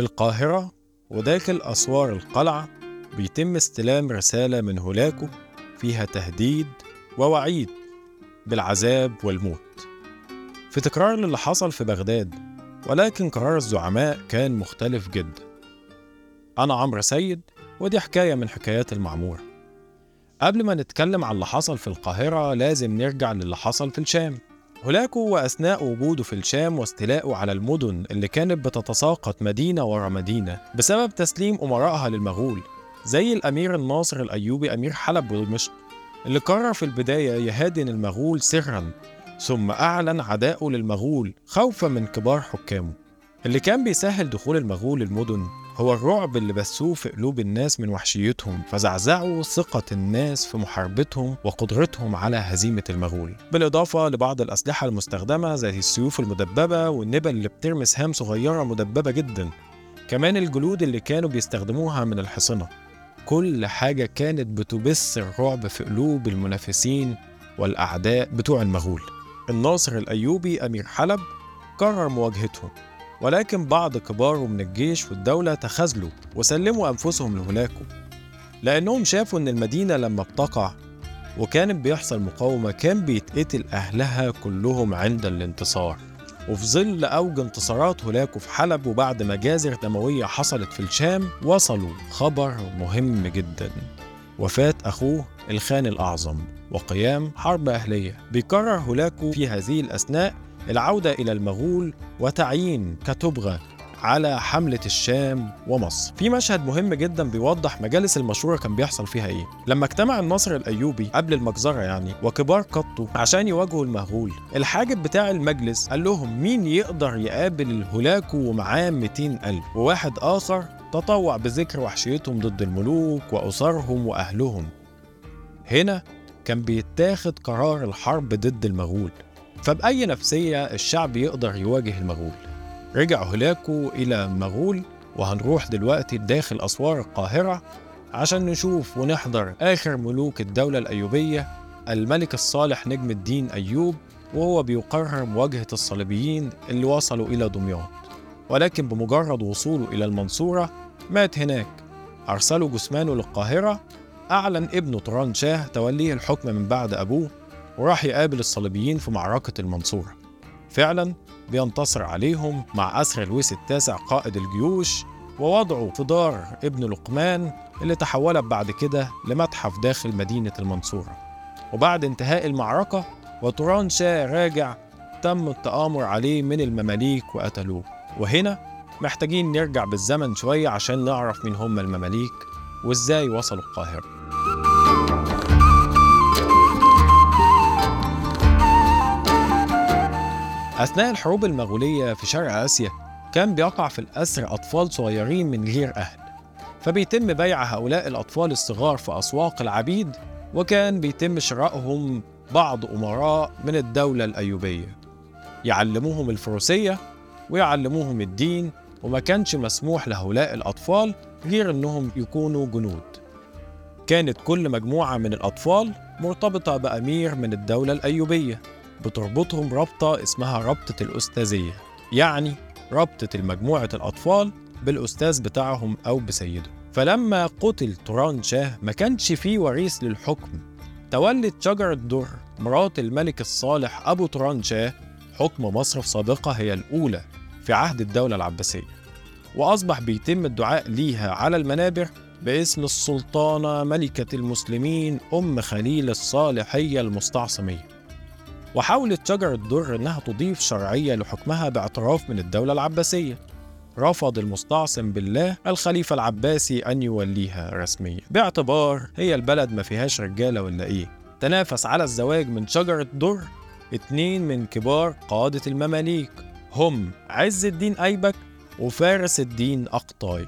في القاهرة وداخل أسوار القلعة بيتم استلام رسالة من هولاكو فيها تهديد ووعيد بالعذاب والموت. في تكرار للي حصل في بغداد ولكن قرار الزعماء كان مختلف جدا. أنا عمرو سيد ودي حكاية من حكايات المعمورة قبل ما نتكلم عن اللي حصل في القاهرة لازم نرجع للي حصل في الشام. هولاكو وأثناء وجوده في الشام واستيلائه على المدن اللي كانت بتتساقط مدينة ورا مدينة بسبب تسليم أمرائها للمغول زي الأمير الناصر الأيوبي أمير حلب ودمشق اللي قرر في البداية يهادن المغول سرا ثم أعلن عداءه للمغول خوفا من كبار حكامه اللي كان بيسهل دخول المغول المدن هو الرعب اللي بثوه في قلوب الناس من وحشيتهم فزعزعوا ثقة الناس في محاربتهم وقدرتهم على هزيمة المغول. بالإضافة لبعض الأسلحة المستخدمة زي السيوف المدببة والنبل اللي بترمي سهام صغيرة مدببة جدا. كمان الجلود اللي كانوا بيستخدموها من الحصنة. كل حاجة كانت بتبث الرعب في قلوب المنافسين والأعداء بتوع المغول. الناصر الأيوبي أمير حلب قرر مواجهتهم. ولكن بعض كباره من الجيش والدولة تخاذلوا وسلموا أنفسهم لهولاكو لأنهم شافوا إن المدينة لما بتقع وكان بيحصل مقاومة كان بيتقتل أهلها كلهم عند الانتصار. وفي ظل أوج انتصارات هولاكو في حلب وبعد مجازر دموية حصلت في الشام وصلوا خبر مهم جدا. وفاة أخوه الخان الأعظم وقيام حرب أهلية. بيقرر هولاكو في هذه الأثناء العودة إلى المغول وتعيين كتبغة على حملة الشام ومصر. في مشهد مهم جدا بيوضح مجالس المشورة كان بيحصل فيها إيه. لما اجتمع الناصر الأيوبي قبل المجزرة يعني وكبار قطه عشان يواجهوا المغول الحاجب بتاع المجلس قال لهم مين يقدر يقابل الهولاكو ومعاه 200 ألف؟ وواحد آخر تطوع بذكر وحشيتهم ضد الملوك وأسرهم وأهلهم. هنا كان بيتاخد قرار الحرب ضد المغول. فبأي نفسية الشعب يقدر يواجه المغول؟ رجع هولاكو إلى المغول وهنروح دلوقتي داخل أسوار القاهرة عشان نشوف ونحضر آخر ملوك الدولة الأيوبية الملك الصالح نجم الدين أيوب وهو بيقرر مواجهة الصليبيين اللي وصلوا إلى دمياط. ولكن بمجرد وصوله إلى المنصورة مات هناك. أرسلوا جثمانه للقاهرة أعلن ابنه طوران شاه توليه الحكم من بعد أبوه وراح يقابل الصليبيين في معركة المنصورة. فعلا بينتصر عليهم مع أسر لويس التاسع قائد الجيوش ووضعه في دار ابن لقمان اللي تحولت بعد كده لمتحف داخل مدينة المنصورة. وبعد انتهاء المعركة وطوران شاه راجع تم التآمر عليه من المماليك وقتلوه. وهنا محتاجين نرجع بالزمن شوية عشان نعرف مين هم المماليك وإزاي وصلوا القاهرة. أثناء الحروب المغولية في شرق آسيا كان بيقع في الأسر أطفال صغيرين من غير أهل. فبيتم بيع هؤلاء الأطفال الصغار في أسواق العبيد وكان بيتم شرائهم بعض أمراء من الدولة الأيوبية. يعلموهم الفروسية ويعلموهم الدين وما كانش مسموح لهؤلاء الأطفال غير أنهم يكونوا جنود. كانت كل مجموعة من الأطفال مرتبطة بأمير من الدولة الأيوبية. بتربطهم رابطة اسمها رابطة الأستاذية يعني رابطة المجموعة الأطفال بالأستاذ بتاعهم أو بسيده. فلما قتل توران شاه ما كانش فيه وريث للحكم. تولت شجرة در مرات الملك الصالح أبو توران شاه حكم مصر في هي الأولى في عهد الدولة العباسية. وأصبح بيتم الدعاء ليها على المنابر باسم السلطانة ملكة المسلمين أم خليل الصالحية المستعصمية. وحاولت شجرة در إنها تضيف شرعية لحكمها باعتراف من الدولة العباسية. رفض المستعصم بالله الخليفة العباسي أن يوليها رسميا. باعتبار هي البلد ما فيهاش رجالة ولا إيه. تنافس على الزواج من شجرة در. اتنين من كبار قادة المماليك. هم عز الدين أيبك وفارس الدين أقطاي.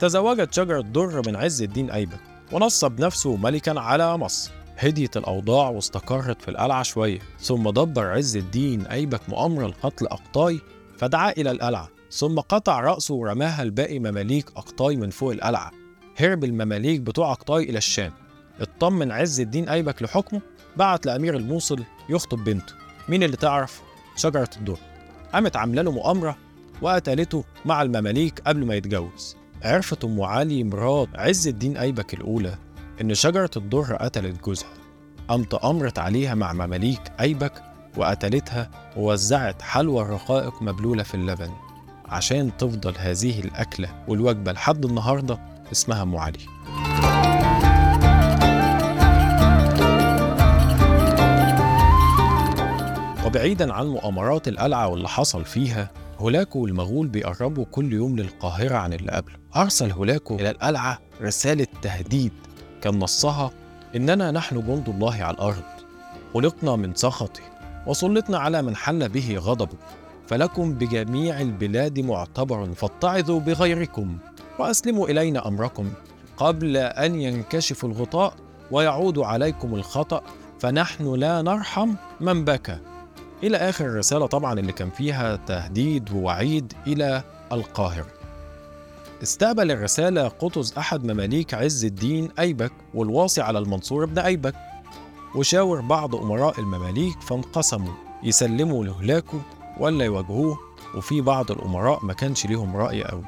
تزوجت شجرة در من عز الدين أيبك ونصب نفسه ملكا على مصر. هديت الأوضاع واستقرت في القلعة شوية ثم دبر عز الدين أيبك مؤامرة لقتل أقطاي فدعا إلى القلعة ثم قطع رأسه ورماها الباقي مماليك أقطاي من فوق القلعة. هرب المماليك بتوع أقطاي إلى الشام. اطمن عز الدين أيبك لحكمه بعت لأمير الموصل يخطب بنته. مين اللي تعرف؟ شجرة الدر قامت عاملة له مؤامرة وقتلته مع المماليك قبل ما يتجوز. عرفت أم علي مرات عز الدين أيبك الأولى؟ إن شجرة الضر قتلت جوزها قامت أمرت عليها مع مماليك أيبك وقتلتها ووزعت حلوى الرقائق مبلولة في اللبن عشان تفضل هذه الأكلة والوجبة لحد النهاردة اسمها أم علي. وبعيدا عن مؤامرات القلعة واللي حصل فيها هولاكو والمغول بيقربوا كل يوم للقاهرة عن اللي قبله. أرسل هولاكو إلى القلعة رسالة تهديد كان نصها إننا نحن جند الله على الأرض. خلقنا من سخطه وسلطنا على من حل به غضبه. فلكم بجميع البلاد معتبر فاتعظوا بغيركم وأسلموا إلينا أمركم. قبل أن ينكشف الغطاء ويعود عليكم الخطأ فنحن لا نرحم من بكى. إلى آخر الرسالة طبعا اللي كان فيها تهديد ووعيد إلى القاهرة. استقبل الرسالة قطز أحد مماليك عز الدين أيبك والواصي على المنصور بن أيبك وشاور بعض أمراء المماليك فانقسموا يسلموا لهلاكه ولا يواجهوه وفي بعض الأمراء ما كانش ليهم رأي قوي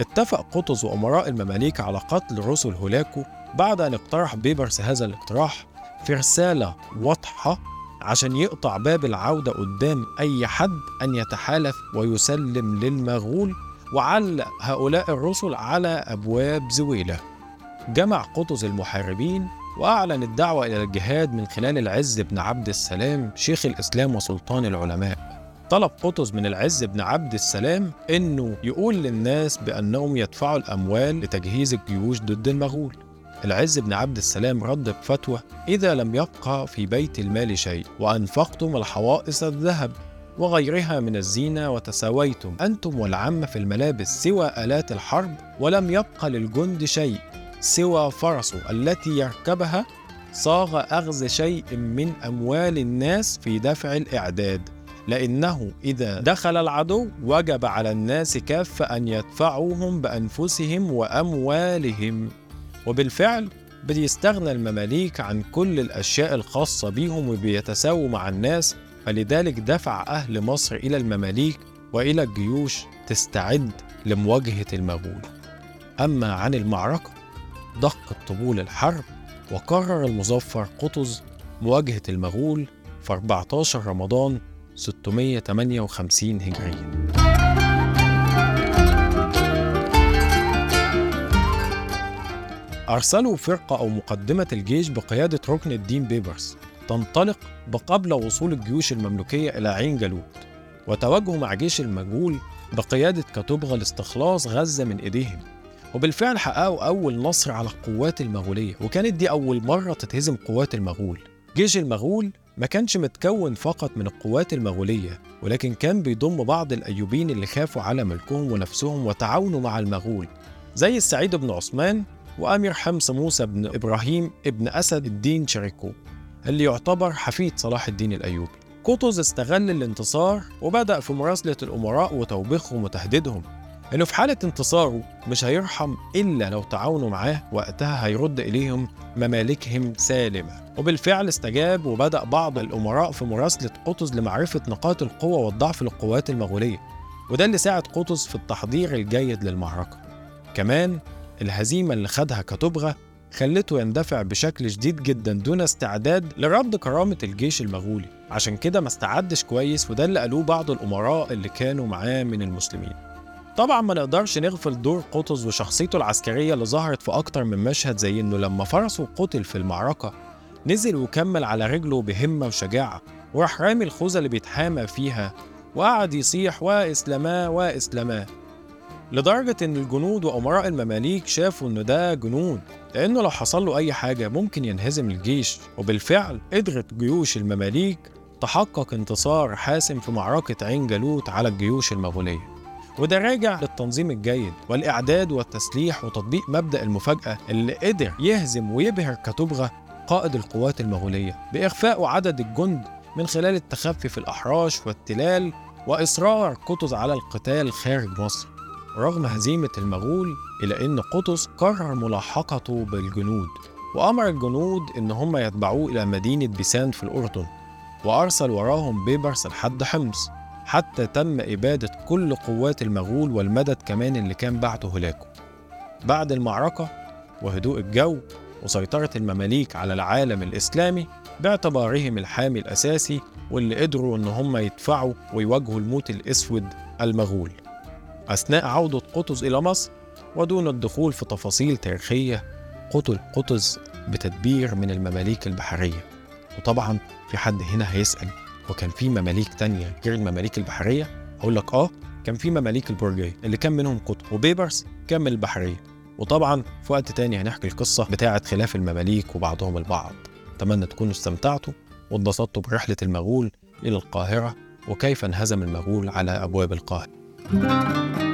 اتفق قطز وأمراء المماليك على قتل رسل هولاكو بعد أن اقترح بيبرس هذا الاقتراح في رسالة واضحة عشان يقطع باب العودة قدام أي حد أن يتحالف ويسلم للمغول وعلق هؤلاء الرسل على أبواب زويلة. جمع قطز المحاربين وأعلن الدعوة إلى الجهاد من خلال العز بن عبد السلام شيخ الإسلام وسلطان العلماء. طلب قطز من العز بن عبد السلام إنه يقول للناس بأنهم يدفعوا الأموال لتجهيز الجيوش ضد المغول. العز بن عبد السلام رد بفتوى إذا لم يبقى في بيت المال شيء وأنفقتم الحوائص الذهب. وغيرها من الزينة وتساويتم. أنتم والعامة في الملابس سوى آلات الحرب ولم يبق للجند شيء سوى فرسه التي يركبها صاغ أخذ شيء من أموال الناس في دفع الإعداد. لأنه إذا دخل العدو وجب على الناس كافة أن يدفعوهم بأنفسهم وأموالهم. وبالفعل بيستغنى المماليك عن كل الأشياء الخاصة بيهم وبيتساووا مع الناس فلذلك دفع أهل مصر إلى المماليك وإلى الجيوش تستعد لمواجهة المغول. أما عن المعركة دق طبول الحرب وقرر المظفر قطز مواجهة المغول في 14 رمضان 658 هجرية أرسلوا فرقة أو مقدمة الجيش بقيادة ركن الدين بيبرس تنطلق بقبل وصول الجيوش المملوكية إلى عين جالوت وتواجهوا مع جيش المجهول بقيادة كتبغى لاستخلاص غزة من إيديهم. وبالفعل حققوا أول نصر على القوات المغولية وكانت دي أول مرة تتهزم قوات المغول. جيش المغول ما كانش متكون فقط من القوات المغولية ولكن كان بيضم بعض الأيوبيين اللي خافوا على ملكهم ونفسهم وتعاونوا مع المغول زي السعيد بن عثمان وأمير حمص موسى بن إبراهيم ابن أسد الدين شريكو اللي يعتبر حفيد صلاح الدين الأيوبي. قطز استغل الانتصار وبدأ في مراسلة الأمراء وتوبيخهم وتهديدهم. إنه في حالة انتصاره مش هيرحم إلا لو تعاونوا معاه وقتها هيرد إليهم ممالكهم سالمة. وبالفعل استجاب وبدأ بعض الأمراء في مراسلة قطز لمعرفة نقاط القوة والضعف للقوات المغولية. وده اللي ساعد قطز في التحضير الجيد للمعركة. كمان الهزيمة اللي خدها كتبغى خلته يندفع بشكل شديد جدا دون استعداد لرد كرامة الجيش المغولي. عشان كده ما استعدش كويس وده اللي قالوه بعض الأمراء اللي كانوا معاه من المسلمين. طبعا ما نقدرش نغفل دور قطز وشخصيته العسكرية اللي ظهرت في أكتر من مشهد زي إنه لما فرسه قتل في المعركة نزل وكمل على رجله بهمة وشجاعة وراح رامي الخوذة اللي بيتحامى فيها وقعد يصيح وإسلما وإسلما لدرجة إن الجنود وأمراء المماليك شافوا إنه ده جنود لأنه لو حصل له أي حاجة ممكن ينهزم الجيش. وبالفعل قدرت جيوش المماليك تحقق انتصار حاسم في معركة عين جالوت على الجيوش المغولية. وده راجع للتنظيم الجيد والإعداد والتسليح وتطبيق مبدأ المفاجأة اللي قدر يهزم ويبهر كتبغى قائد القوات المغولية بإخفاء عدد الجند من خلال التخفي في الأحراش والتلال وإصرار قطز على القتال خارج مصر. رغم هزيمة المغول إلا أن قطز قرر ملاحقته بالجنود وأمر الجنود إن هم يتبعوه إلى مدينة بيساند في الأردن وأرسل وراهم بيبرس لحد حمص حتى تم إبادة كل قوات المغول والمدد كمان اللي كان بعته هولاكو بعد المعركة وهدوء الجو وسيطرة المماليك على العالم الإسلامي باعتبارهم الحامي الأساسي واللي قدروا إن هم يدفعوا ويواجهوا الموت الأسود المغول. أثناء عودة قطز إلى مصر ودون الدخول في تفاصيل تاريخية قتل قطز بتدبير من المماليك البحرية. وطبعا في حد هنا هيسأل وكان في مماليك تانية غير المماليك البحرية؟ أقول لك آه كان في مماليك البرجية اللي كان منهم قطب وبيبرس كان من البحرية. وطبعا في وقت تاني هنحكي القصة بتاعة خلاف المماليك وبعضهم البعض. أتمنى تكونوا استمتعتوا واتبسطتوا برحلة المغول إلى القاهرة وكيف انهزم المغول على أبواب القاهرة. Música